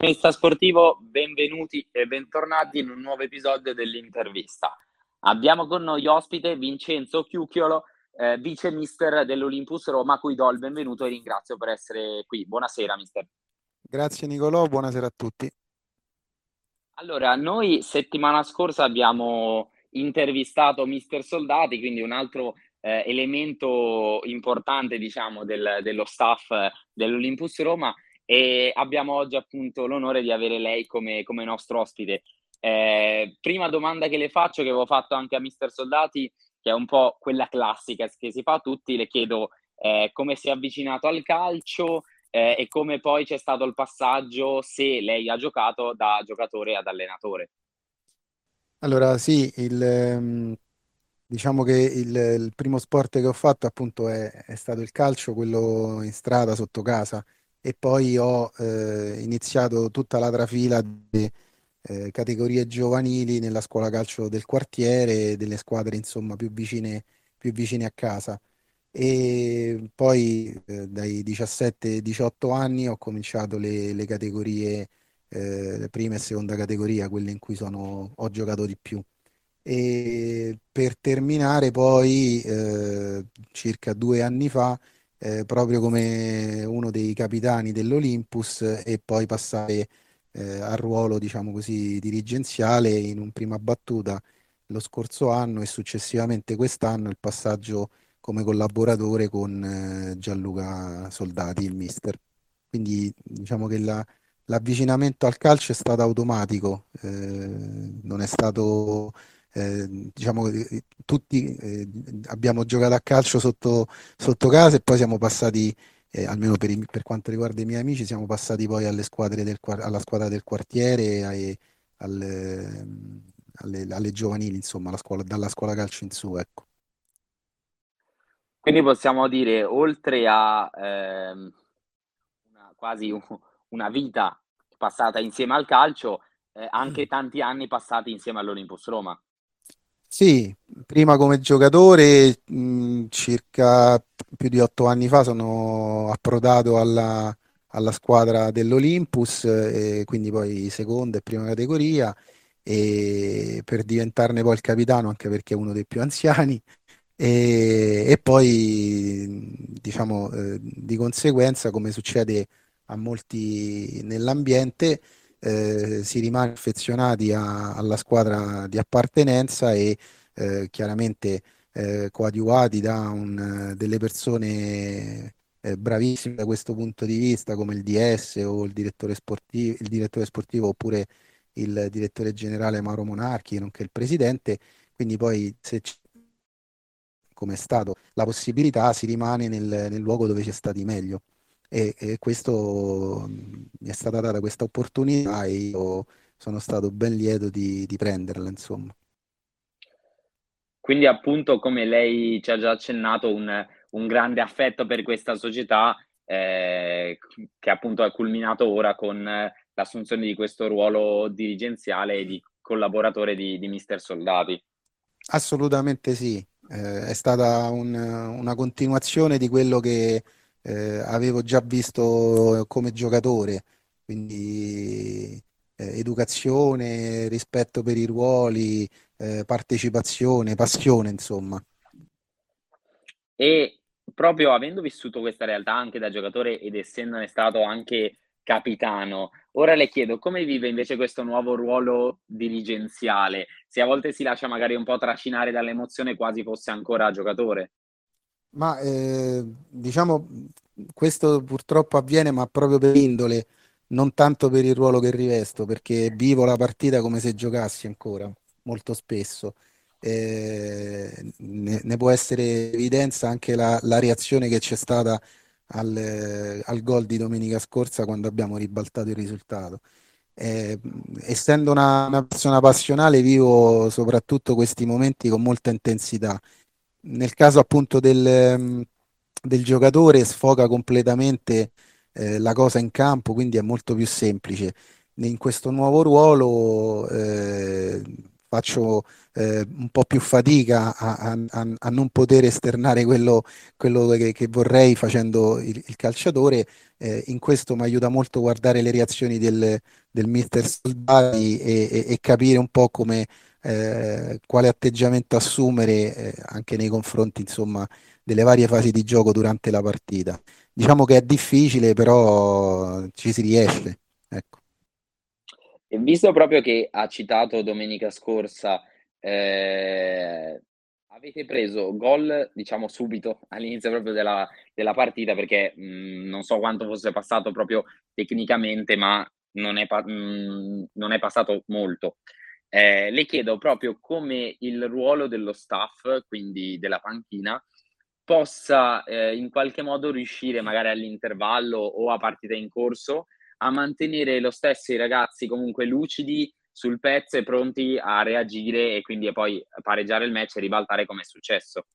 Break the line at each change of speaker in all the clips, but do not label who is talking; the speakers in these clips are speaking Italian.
Cronista sportivo, benvenuti e bentornati in un nuovo episodio dell'intervista. Abbiamo con noi ospite Vincenzo Chiucchiolo, eh, vice mister dell'Olympus Roma, a cui do il benvenuto e ringrazio per essere qui. Buonasera, mister.
Grazie Nicolò, buonasera a tutti.
Allora, noi settimana scorsa abbiamo intervistato mister Soldati, quindi un altro eh, elemento importante, diciamo, del, dello staff dell'Olympus Roma e abbiamo oggi appunto l'onore di avere lei come, come nostro ospite. Eh, prima domanda che le faccio, che avevo fatto anche a Mister Soldati, che è un po' quella classica che si fa a tutti, le chiedo eh, come si è avvicinato al calcio eh, e come poi c'è stato il passaggio, se lei ha giocato da giocatore ad allenatore.
Allora sì, il, ehm, diciamo che il, il, primo sport che ho fatto appunto è, è stato il calcio, quello in strada sotto casa e poi ho eh, iniziato tutta la trafila di eh, categorie giovanili nella scuola calcio del quartiere, delle squadre insomma più vicine, più vicine a casa. E poi eh, dai 17-18 anni ho cominciato le, le categorie, eh, prima e seconda categoria, quelle in cui sono, ho giocato di più. E per terminare poi, eh, circa due anni fa, eh, proprio come uno dei capitani dell'Olympus e poi passare eh, al ruolo, diciamo così, dirigenziale in un prima battuta lo scorso anno e successivamente quest'anno il passaggio come collaboratore con eh, Gianluca Soldati, il mister. Quindi diciamo che la, l'avvicinamento al calcio è stato automatico, eh, non è stato eh, diciamo che tutti eh, abbiamo giocato a calcio sotto, sotto, casa e poi siamo passati, eh, almeno per, i, per, quanto riguarda i miei amici, siamo passati poi alle squadre del, alla squadra del quartiere, ai, alle, alle, alle, giovanili, insomma, scuola, dalla scuola calcio in su, ecco.
Quindi possiamo dire, oltre a ehm, una, quasi un, una vita passata insieme al calcio, eh, anche tanti anni passati insieme all'Olympus Roma.
Sì, prima come giocatore, mh, circa più di otto anni fa sono approdato alla, alla squadra dell'Olympus, e quindi poi seconda e prima categoria, e per diventarne poi il capitano, anche perché è uno dei più anziani, e, e poi diciamo eh, di conseguenza, come succede a molti nell'ambiente, eh, si rimane affezionati a, alla squadra di appartenenza e eh, chiaramente eh, coadiuvati da un, delle persone eh, bravissime da questo punto di vista come il DS o il direttore sportivo, il direttore sportivo oppure il direttore generale Mauro Monarchi, nonché il presidente, quindi poi se c'è come è stato la possibilità si rimane nel, nel luogo dove c'è stati meglio e, e questo mi è stata data questa opportunità e io sono stato ben lieto di, di prenderla, insomma.
Quindi appunto come lei ci ha già accennato un, un grande affetto per questa società eh, che appunto è culminato ora con l'assunzione di questo ruolo dirigenziale e di collaboratore di, di Mister Soldati.
Assolutamente sì, eh, è stata un, una continuazione di quello che eh, avevo già visto come giocatore, quindi eh, educazione, rispetto per i ruoli, eh, partecipazione, passione, insomma.
E proprio avendo vissuto questa realtà anche da giocatore ed essendone stato anche capitano, ora le chiedo come vive invece questo nuovo ruolo dirigenziale, se a volte si lascia magari un po' trascinare dall'emozione quasi fosse ancora giocatore.
Ma eh, diciamo, questo purtroppo avviene, ma proprio per indole, non tanto per il ruolo che rivesto, perché vivo la partita come se giocassi ancora, molto spesso. Eh, ne, ne, può essere evidenza anche la, la reazione che c'è stata al, al, gol di domenica scorsa quando abbiamo ribaltato il risultato. Eh, essendo una, una persona passionale, vivo soprattutto questi momenti con molta intensità nel caso appunto del, ehm, del giocatore sfoga completamente eh, la cosa in campo, quindi è molto più semplice. In questo nuovo ruolo eh, faccio eh, un po' più fatica a, a, a, non poter esternare quello, quello che, che, vorrei facendo il, il calciatore. Eh, in questo mi aiuta molto guardare le reazioni del, del mister Soldati e, e, e capire un po' come, eh, quale atteggiamento assumere eh, anche nei confronti insomma, delle varie fasi di gioco durante la partita. Diciamo che è difficile, però ci si riesce. Ecco.
E visto proprio che ha citato domenica scorsa, eh, avete preso gol, diciamo subito, all'inizio proprio della, della partita, perché mh, mm, non so quanto fosse passato proprio tecnicamente, ma non è, mh, mm, non è passato molto. Eh, le chiedo proprio come il ruolo dello staff, quindi della panchina, possa eh, in qualche modo riuscire magari all'intervallo o a partita in corso a mantenere lo stesso i ragazzi comunque lucidi sul pezzo e pronti a reagire e quindi poi pareggiare il match e ribaltare come è successo.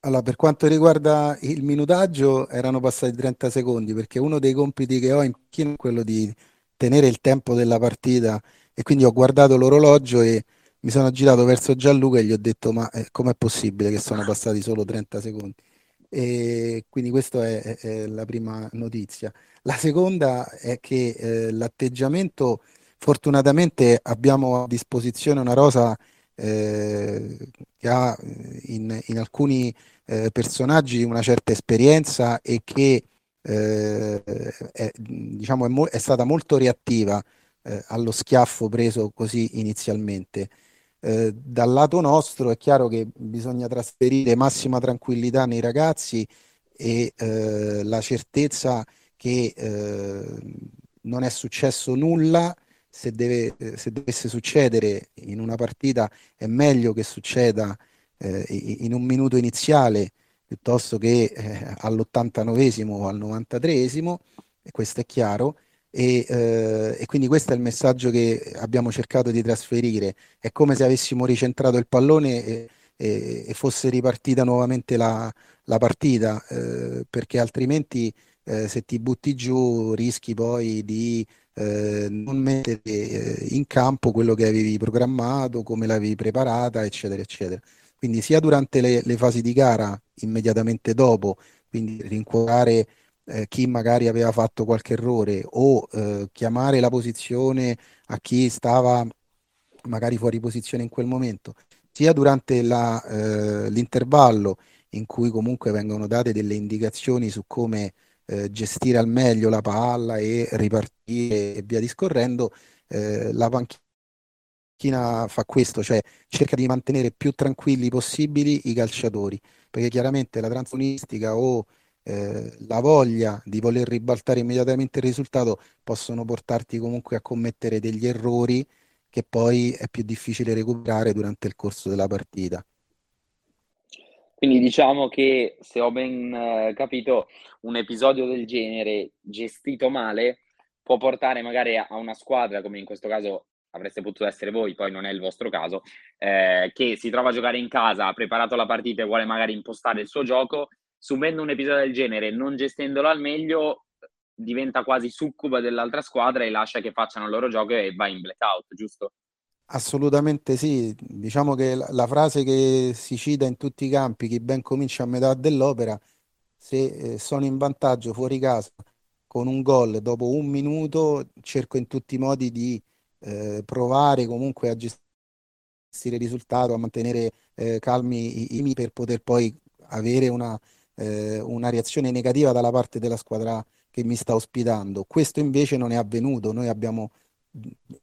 Allora, per quanto riguarda il minutaggio, erano passati 30 secondi perché uno dei compiti che ho in è quello di tenere il tempo della partita e quindi ho guardato l'orologio e mi sono girato verso Gianluca e gli ho detto ma eh, com'è possibile che sono passati solo 30 secondi? E quindi questa è, è, la prima notizia. La seconda è che eh, l'atteggiamento, fortunatamente abbiamo a disposizione una rosa eh, che ha eh, in, in alcuni eh, personaggi una certa esperienza e che eh, è, diciamo, è, mo- è, stata molto reattiva eh, allo schiaffo preso così inizialmente. Eh, dal lato nostro è chiaro che bisogna trasferire massima tranquillità nei ragazzi e eh, la certezza che eh, non è successo nulla. Se, deve, eh, se, dovesse succedere in una partita è meglio che succeda eh, in un minuto iniziale piuttosto che all'89esimo o al 93esimo, e questo è chiaro e, eh, e, quindi questo è il messaggio che abbiamo cercato di trasferire. È come se avessimo ricentrato il pallone e, e, e fosse ripartita nuovamente la, la partita, eh, perché altrimenti eh, se ti butti giù rischi poi di eh, non mettere eh, in campo quello che avevi programmato, come l'avevi preparata, eccetera, eccetera. Quindi sia durante le, le fasi di gara, immediatamente dopo, quindi rincuorare eh, chi magari aveva fatto qualche errore o eh, chiamare la posizione a chi stava magari fuori posizione in quel momento, sia durante la, eh, l'intervallo in cui comunque vengono date delle indicazioni su come eh, gestire al meglio la palla e ripartire e via discorrendo, eh, la panchina fa questo, cioè cerca di mantenere più tranquilli possibili i calciatori, perché chiaramente la transunistica o eh, la voglia di voler ribaltare immediatamente il risultato possono portarti comunque a commettere degli errori che poi è più difficile recuperare durante il corso della partita.
Quindi diciamo che se ho ben eh, capito, un episodio del genere gestito male può portare magari a una squadra, come in questo caso avreste potuto essere voi, poi non è il vostro caso, eh, che si trova a giocare in casa, ha preparato la partita e vuole magari impostare il suo gioco subendo un episodio del genere, non gestendolo al meglio, diventa quasi succuba dell'altra squadra e lascia che facciano il loro gioco e va in blackout, giusto?
Assolutamente sì, diciamo che la, frase che si cita in tutti i campi, chi ben comincia a metà dell'opera, se eh, sono in vantaggio fuori casa con un gol dopo un minuto, cerco in tutti i modi di eh, provare comunque a gestire il risultato, a mantenere eh, calmi i, i per poter poi avere una eh, una reazione negativa dalla parte della squadra che mi sta ospitando. Questo invece non è avvenuto, noi abbiamo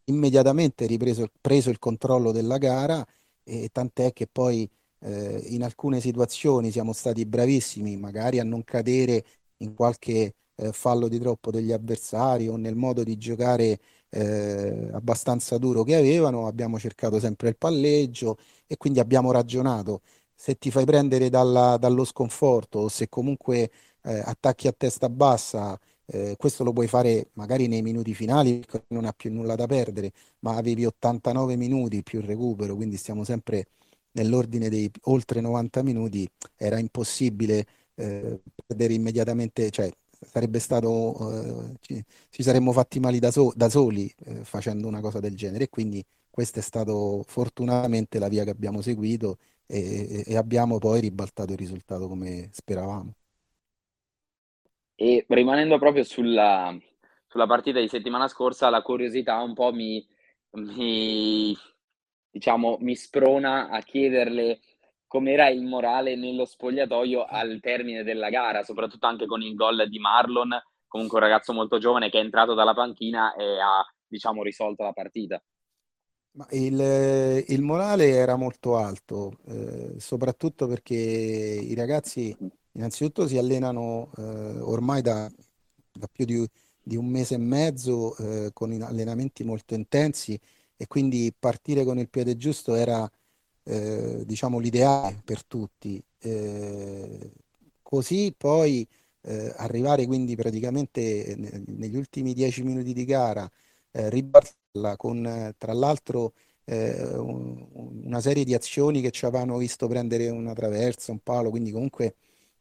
immediatamente ripreso preso il controllo della gara e tant'è che poi eh, in alcune situazioni siamo stati bravissimi magari a non cadere in qualche eh, fallo di troppo degli avversari o nel modo di giocare eh, abbastanza duro che avevano, abbiamo cercato sempre il palleggio e quindi abbiamo ragionato se ti fai prendere dalla, dallo sconforto o se comunque eh, attacchi a testa bassa, eh, questo lo puoi fare magari nei minuti finali non ha più nulla da perdere, ma avevi 89 minuti più il recupero, quindi stiamo sempre nell'ordine dei oltre 90 minuti, era impossibile eh, perdere immediatamente, cioè sarebbe stato, eh, ci, ci, saremmo fatti mali da, so, da soli eh, facendo una cosa del genere. Quindi questa è stata fortunatamente la via che abbiamo seguito e, e abbiamo poi ribaltato il risultato come speravamo.
E rimanendo proprio sulla, sulla partita di settimana scorsa, la curiosità un po' mi, mi, diciamo, mi sprona a chiederle com'era il morale nello spogliatoio al termine della gara, soprattutto anche con il gol di Marlon, comunque un ragazzo molto giovane che è entrato dalla panchina e ha, diciamo, risolto la partita.
Ma il, il morale era molto alto, eh, soprattutto perché i ragazzi innanzitutto si allenano eh, ormai da, da più di, di, un mese e mezzo eh, con allenamenti molto intensi e quindi partire con il piede giusto era eh, diciamo l'ideale per tutti. Eh, così poi eh, arrivare quindi praticamente negli ultimi dieci minuti di gara, eh, ribaltarla con tra l'altro eh, una serie di azioni che ci avevano visto prendere una traversa, un palo, quindi comunque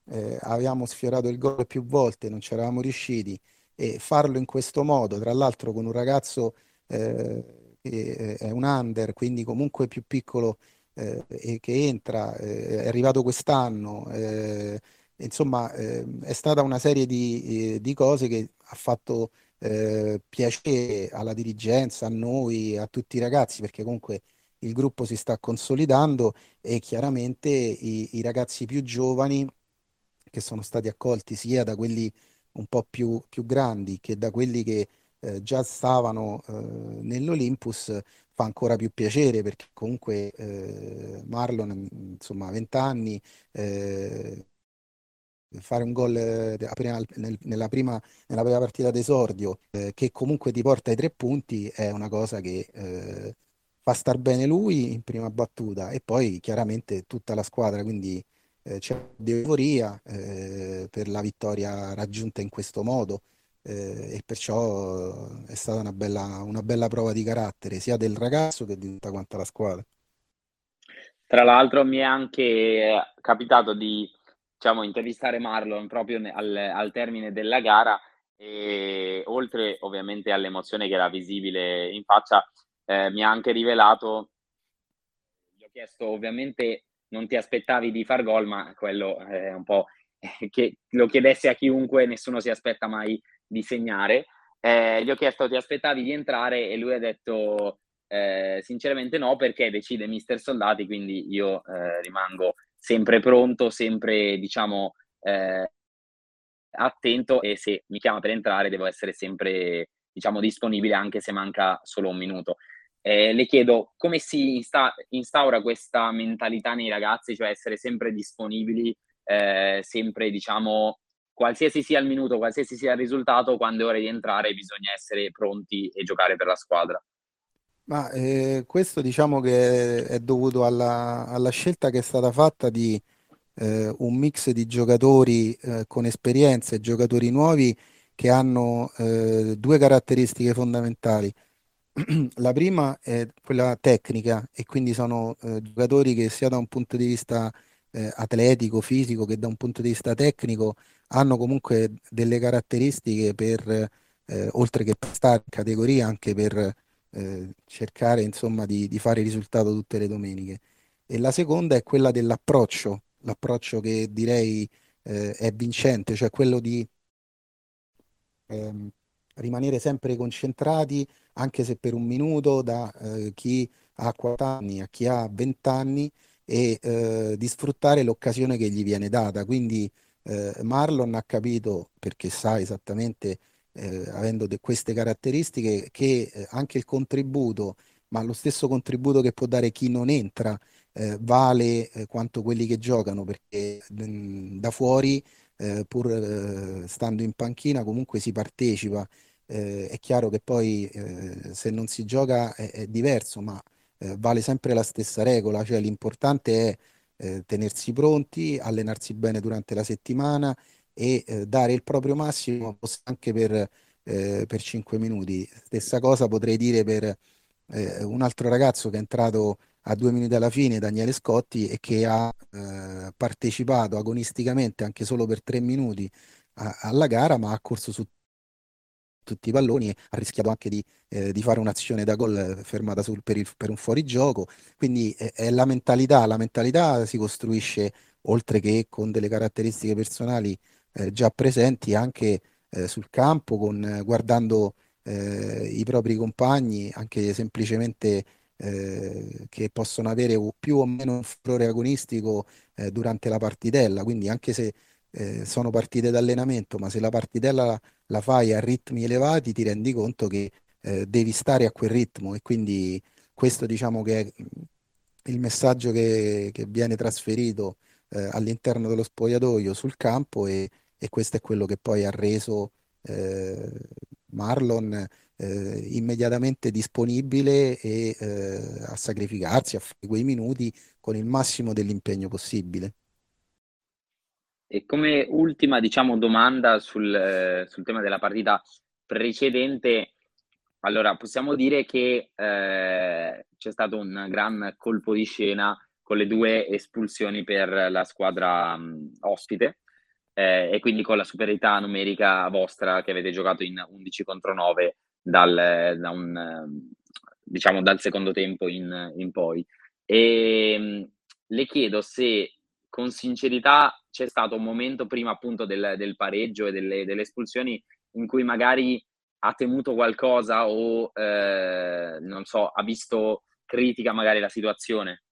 eh, avevamo sfiorato il gol più volte, non ci eravamo riusciti e farlo in questo modo, tra l'altro con un ragazzo eh, che è un under, quindi comunque più piccolo eh, e che entra, eh, è arrivato quest'anno, eh, insomma è stata una serie di, di cose che ha fatto piacere alla dirigenza, a noi, a tutti i ragazzi, perché comunque il gruppo si sta consolidando e chiaramente i, i ragazzi più giovani che sono stati accolti sia da quelli un po' più, più grandi che da quelli che eh, già stavano eh, nell'Olympus fa ancora più piacere perché comunque eh, Marlon insomma a 20 anni eh, fare un gol eh, nel, nella, prima, nella prima partita d'esordio eh, che comunque ti porta ai tre punti è una cosa che fa star bene lui in prima battuta e poi chiaramente tutta la squadra quindi eh, c'è euforia eh, per la vittoria raggiunta in questo modo eh, e perciò è stata una bella, una bella prova di carattere sia del ragazzo che di tutta quanta la squadra.
Tra l'altro mi è anche capitato di diciamo, intervistare Marlon proprio al, al termine della gara e oltre ovviamente all'emozione che era visibile in faccia, eh, mi ha anche rivelato, gli ho chiesto ovviamente non ti aspettavi di far gol, ma quello è un po' che lo chiedesse a chiunque, nessuno si aspetta mai di segnare. Eh, gli ho chiesto ti aspettavi di entrare e lui ha detto eh, sinceramente no perché decide mister Soldati, quindi io eh, rimango sempre pronto, sempre diciamo eh, attento e se mi chiama per entrare devo essere sempre diciamo disponibile anche se manca solo un minuto. Eh, le chiedo come si insta- instaura questa mentalità nei ragazzi, cioè essere sempre disponibili, eh, sempre diciamo, qualsiasi sia il minuto, qualsiasi sia il risultato, quando è ora di entrare bisogna essere pronti e giocare per la squadra.
Ma eh, questo diciamo che è dovuto alla, alla, scelta che è stata fatta di eh, un mix di giocatori eh, con esperienze, giocatori nuovi che hanno eh, due caratteristiche fondamentali. La prima è quella tecnica e quindi sono eh, giocatori che sia da un punto di vista eh, atletico, fisico che da un punto di vista tecnico hanno comunque delle caratteristiche per, oltre che per stare in categoria, anche per eh, cercare insomma di, di fare risultato tutte le domeniche. E la seconda è quella dell'approccio, l'approccio che direi eh, è vincente, cioè quello di ehm, rimanere sempre concentrati, anche se per un minuto, da eh, chi ha 40 anni a chi ha 20 anni e eh, di sfruttare l'occasione che gli viene data. Quindi eh, Marlon ha capito, perché sa esattamente, eh, avendo queste caratteristiche, che eh, anche il contributo, ma lo stesso contributo che può dare chi non entra, eh, vale quanto quelli che giocano, perché mh, mm, da fuori eh, pur eh, stando in panchina comunque si partecipa. Eh, è chiaro che poi eh, se non si gioca è, è diverso, ma eh, vale sempre la stessa regola, cioè l'importante è eh, tenersi pronti, allenarsi bene durante la settimana e dare il proprio massimo anche per, per 5 minuti. Stessa cosa potrei dire per un altro ragazzo che è entrato a due minuti alla fine Daniele Scotti e che ha eh, partecipato agonisticamente anche solo per tre minuti a, alla gara, ma ha corso su tutti i palloni, ha rischiato anche di, eh, di fare un'azione da gol fermata sul, per, il, per, un fuorigioco. Quindi è, è la mentalità, la mentalità si costruisce oltre che con delle caratteristiche personali eh, già presenti anche eh, sul campo, con, guardando eh, i propri compagni, anche semplicemente eh, che possono avere più o meno un furore agonistico eh, durante la partitella. Quindi anche se eh, sono partite d'allenamento, ma se la partitella la, la, fai a ritmi elevati, ti rendi conto che eh, devi stare a quel ritmo e quindi questo diciamo che è il messaggio che, che viene trasferito eh, all'interno dello spogliatoio sul campo e, e, questo è quello che poi ha reso eh, Marlon eh, immediatamente disponibile e eh, a sacrificarsi, a fare quei minuti con il massimo dell'impegno possibile.
E come ultima, diciamo, domanda sul, eh, sul tema della partita precedente, allora possiamo dire che eh, c'è stato un gran colpo di scena con le due espulsioni per la squadra mh, ospite eh, e quindi con la superiorità numerica vostra che avete giocato in 11 contro 9 dal, da un, diciamo, dal secondo tempo in, in poi. E mh, le chiedo se con sincerità c'è stato un momento prima appunto del, del pareggio e delle, delle, espulsioni in cui magari ha temuto qualcosa o eh, non so, ha visto critica magari la situazione?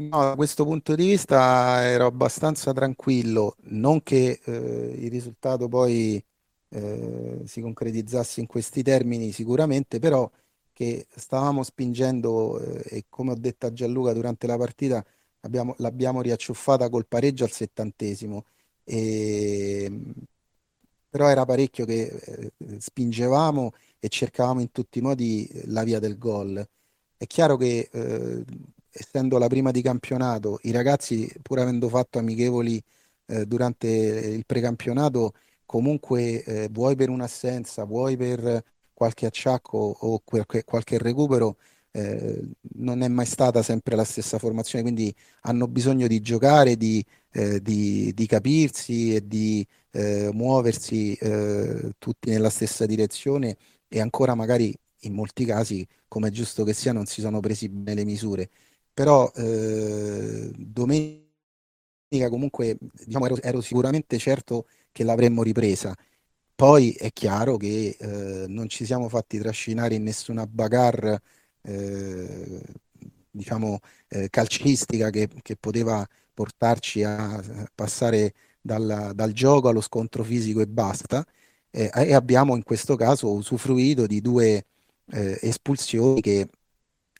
No, da questo punto di vista ero abbastanza tranquillo, non che eh, il risultato poi eh, si concretizzasse in questi termini sicuramente, però che stavamo spingendo eh, e come ho detto a Gianluca durante la partita abbiamo, l'abbiamo riacciuffata col pareggio al settantesimo. E, però era parecchio che eh, spingevamo e cercavamo in tutti i modi la via del gol. È chiaro che eh, essendo la prima di campionato, i ragazzi, pur avendo fatto amichevoli eh, durante il precampionato, comunque eh, vuoi per un'assenza, vuoi per qualche acciacco o qualche, qualche recupero, eh, non è mai stata sempre la stessa formazione, quindi hanno bisogno di giocare, di, eh, di, di capirsi e di eh, muoversi eh, tutti nella stessa direzione e ancora magari in molti casi, come è giusto che sia, non si sono presi bene le misure. Però eh, domenica comunque diciamo, ero, ero sicuramente certo che l'avremmo ripresa. Poi è chiaro che eh, non ci siamo fatti trascinare in nessuna bagarre eh, diciamo, eh, calcistica che, che, poteva portarci a passare dal, dal, gioco allo scontro fisico e basta. E abbiamo in questo caso usufruito di due eh, espulsioni che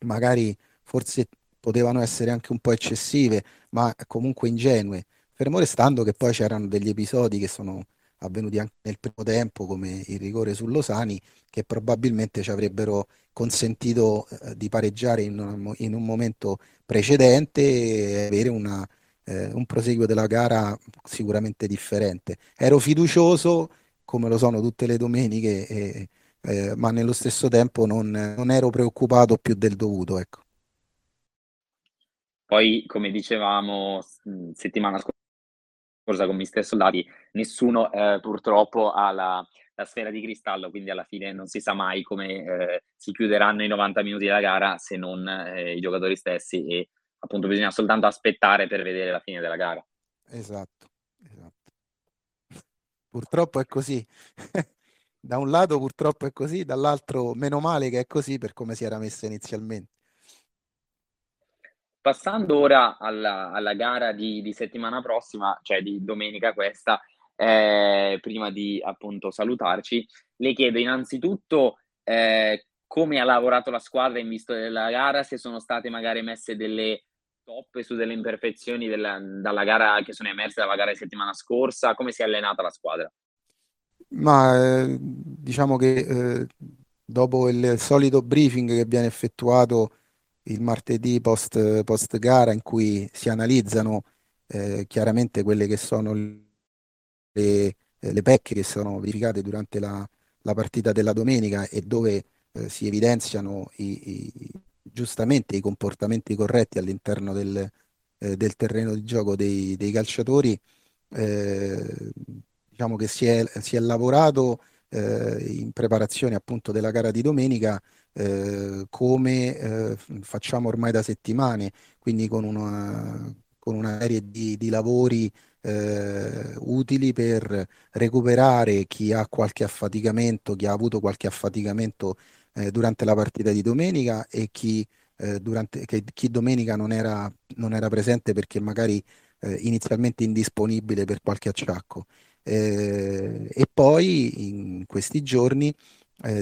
magari forse potevano essere anche un po' eccessive, ma comunque ingenue, fermo restando che poi c'erano degli episodi che sono avvenuti anche nel primo tempo, come il rigore su Losani, che probabilmente ci avrebbero consentito eh, di pareggiare in un, in un, momento precedente e avere una, eh, un proseguo della gara sicuramente differente. Ero fiducioso, come lo sono tutte le domeniche, eh, ma nello stesso tempo non, non, ero preoccupato più del dovuto. Ecco.
Poi, come dicevamo settimana scorsa, con Mister Soldati, nessuno eh, purtroppo ha la, la, sfera di cristallo, quindi alla fine non si sa mai come eh, si chiuderanno i 90 minuti della gara se non eh, i giocatori stessi e appunto bisogna soltanto aspettare per vedere la fine della gara.
Esatto, esatto. Purtroppo è così. da un lato purtroppo è così, dall'altro meno male che è così per come si era messa inizialmente.
Passando ora alla, alla gara di, di, settimana prossima, cioè di domenica questa, eh, prima di appunto salutarci, le chiedo innanzitutto eh, come ha lavorato la squadra in vista della gara, se sono state magari messe delle toppe su delle imperfezioni della, dalla gara che sono emerse dalla gara di settimana scorsa, come si è allenata la squadra?
Ma eh, diciamo che eh, dopo il solito briefing che viene effettuato il martedì post, post gara in cui si analizzano eh, chiaramente quelle che sono le, le pecche che sono verificate durante la, la partita della domenica e dove eh, si evidenziano i, i, giustamente i comportamenti corretti all'interno del, eh, del terreno di gioco dei, dei calciatori. Eh, diciamo che si è, si è lavorato eh, in preparazione appunto della gara di domenica, eh, come eh, facciamo ormai da settimane, quindi con una, con una serie di, di lavori eh, utili per recuperare chi ha qualche affaticamento, chi ha avuto qualche affaticamento eh, durante la partita di domenica e chi, eh, durante, che, chi domenica non era, non era, presente perché magari inizialmente indisponibile per qualche acciacco. E poi in questi giorni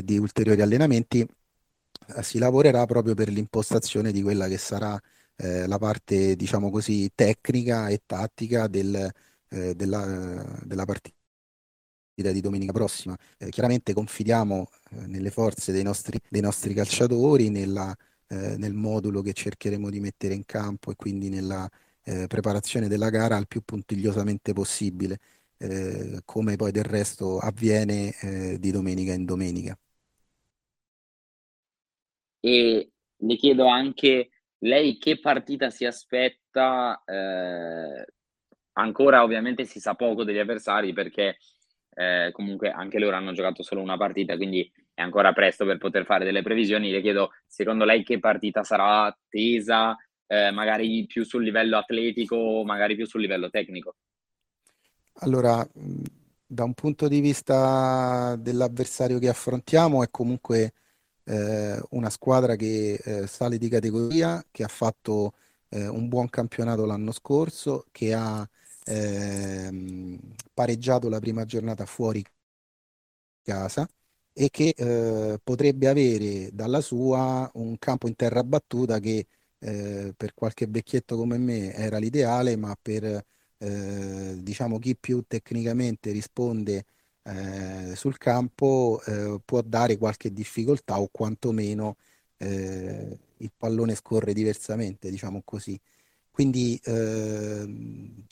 di ulteriori allenamenti si lavorerà proprio per l'impostazione di quella che sarà eh, la parte, diciamo così, tecnica e tattica del, eh, della, della, partita di domenica prossima. Eh, chiaramente confidiamo eh, nelle forze dei nostri, dei nostri calciatori, nella, eh, nel modulo che cercheremo di mettere in campo e quindi nella eh, preparazione della gara al più puntigliosamente possibile, come poi del resto avviene di domenica in domenica.
E le chiedo anche lei che partita si aspetta? Eh, ancora ovviamente si sa poco degli avversari perché eh, comunque anche loro hanno giocato solo una partita, quindi è ancora presto per poter fare delle previsioni. Le chiedo, secondo lei che partita sarà tesa, eh, magari più sul livello atletico, magari più sul livello tecnico?
Allora, da un punto di vista dell'avversario che affrontiamo, è comunque eh, una squadra che eh, sale di categoria, che ha fatto eh, un buon campionato l'anno scorso, che ha ehm, pareggiato la prima giornata fuori casa e che eh, potrebbe avere dalla sua un campo in terra battuta che eh, per qualche vecchietto come me era l'ideale, ma per eh, diciamo chi più tecnicamente risponde eh, sul campo eh, può dare qualche difficoltà o quantomeno eh, il pallone scorre diversamente, diciamo così. Quindi ehm,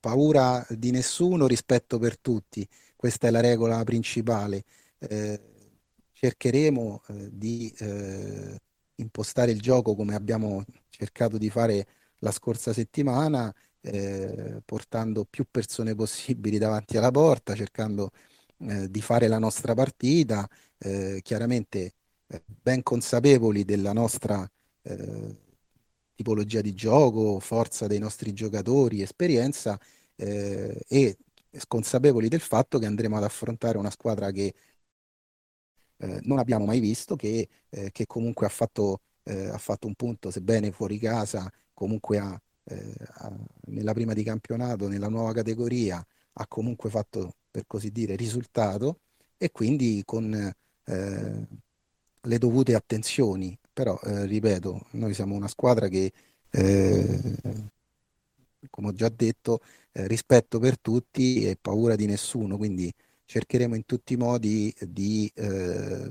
paura di nessuno, rispetto per tutti, questa è la regola principale. Eh, cercheremo eh, di impostare il gioco come abbiamo cercato di fare la scorsa settimana, portando più persone possibili davanti alla porta, cercando eh, di fare la nostra partita, eh, chiaramente eh, ben consapevoli della nostra eh, tipologia di gioco, forza dei nostri giocatori, esperienza eh, e consapevoli del fatto che andremo ad affrontare una squadra che non abbiamo mai visto, che, che comunque ha fatto, ha fatto, un punto, sebbene fuori casa, comunque ha, ha, nella prima di campionato, nella nuova categoria, ha comunque fatto per così dire, risultato e quindi con eh, le dovute attenzioni. Però, eh, ripeto, noi siamo una squadra che, eh, come ho già detto, eh, rispetto per tutti e paura di nessuno, quindi cercheremo in tutti i modi di eh,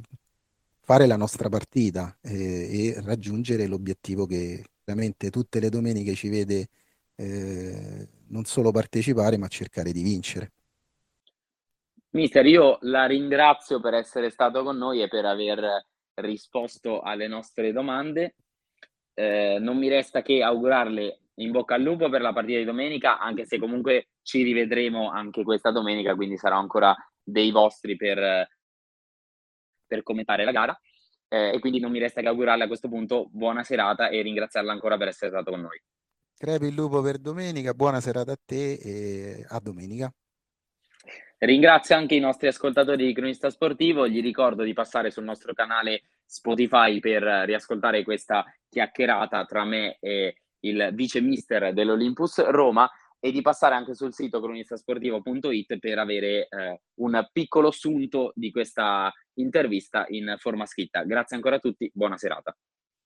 fare la nostra partita eh, e raggiungere l'obiettivo che veramente tutte le domeniche ci vede non solo partecipare, ma cercare di vincere.
Mister, io la ringrazio per essere stato con noi e per aver risposto alle nostre domande. Eh, non mi resta che augurarle in bocca al lupo per la partita di domenica, anche se comunque ci rivedremo anche questa domenica, quindi sarò ancora dei vostri per, per commentare la gara. Eh, e quindi non mi resta che augurarle a questo punto buona serata e ringraziarla ancora per essere stato con noi.
Crepi il lupo per domenica, buona serata a te e a domenica.
Ringrazio anche i nostri ascoltatori di Cronista Sportivo, gli ricordo di passare sul nostro canale Spotify per riascoltare questa chiacchierata tra me e il vice mister dell'Olympus Roma e di passare anche sul sito cronistasportivo.it per avere eh, un piccolo sunto di questa intervista in forma scritta. Grazie ancora a tutti, buona serata.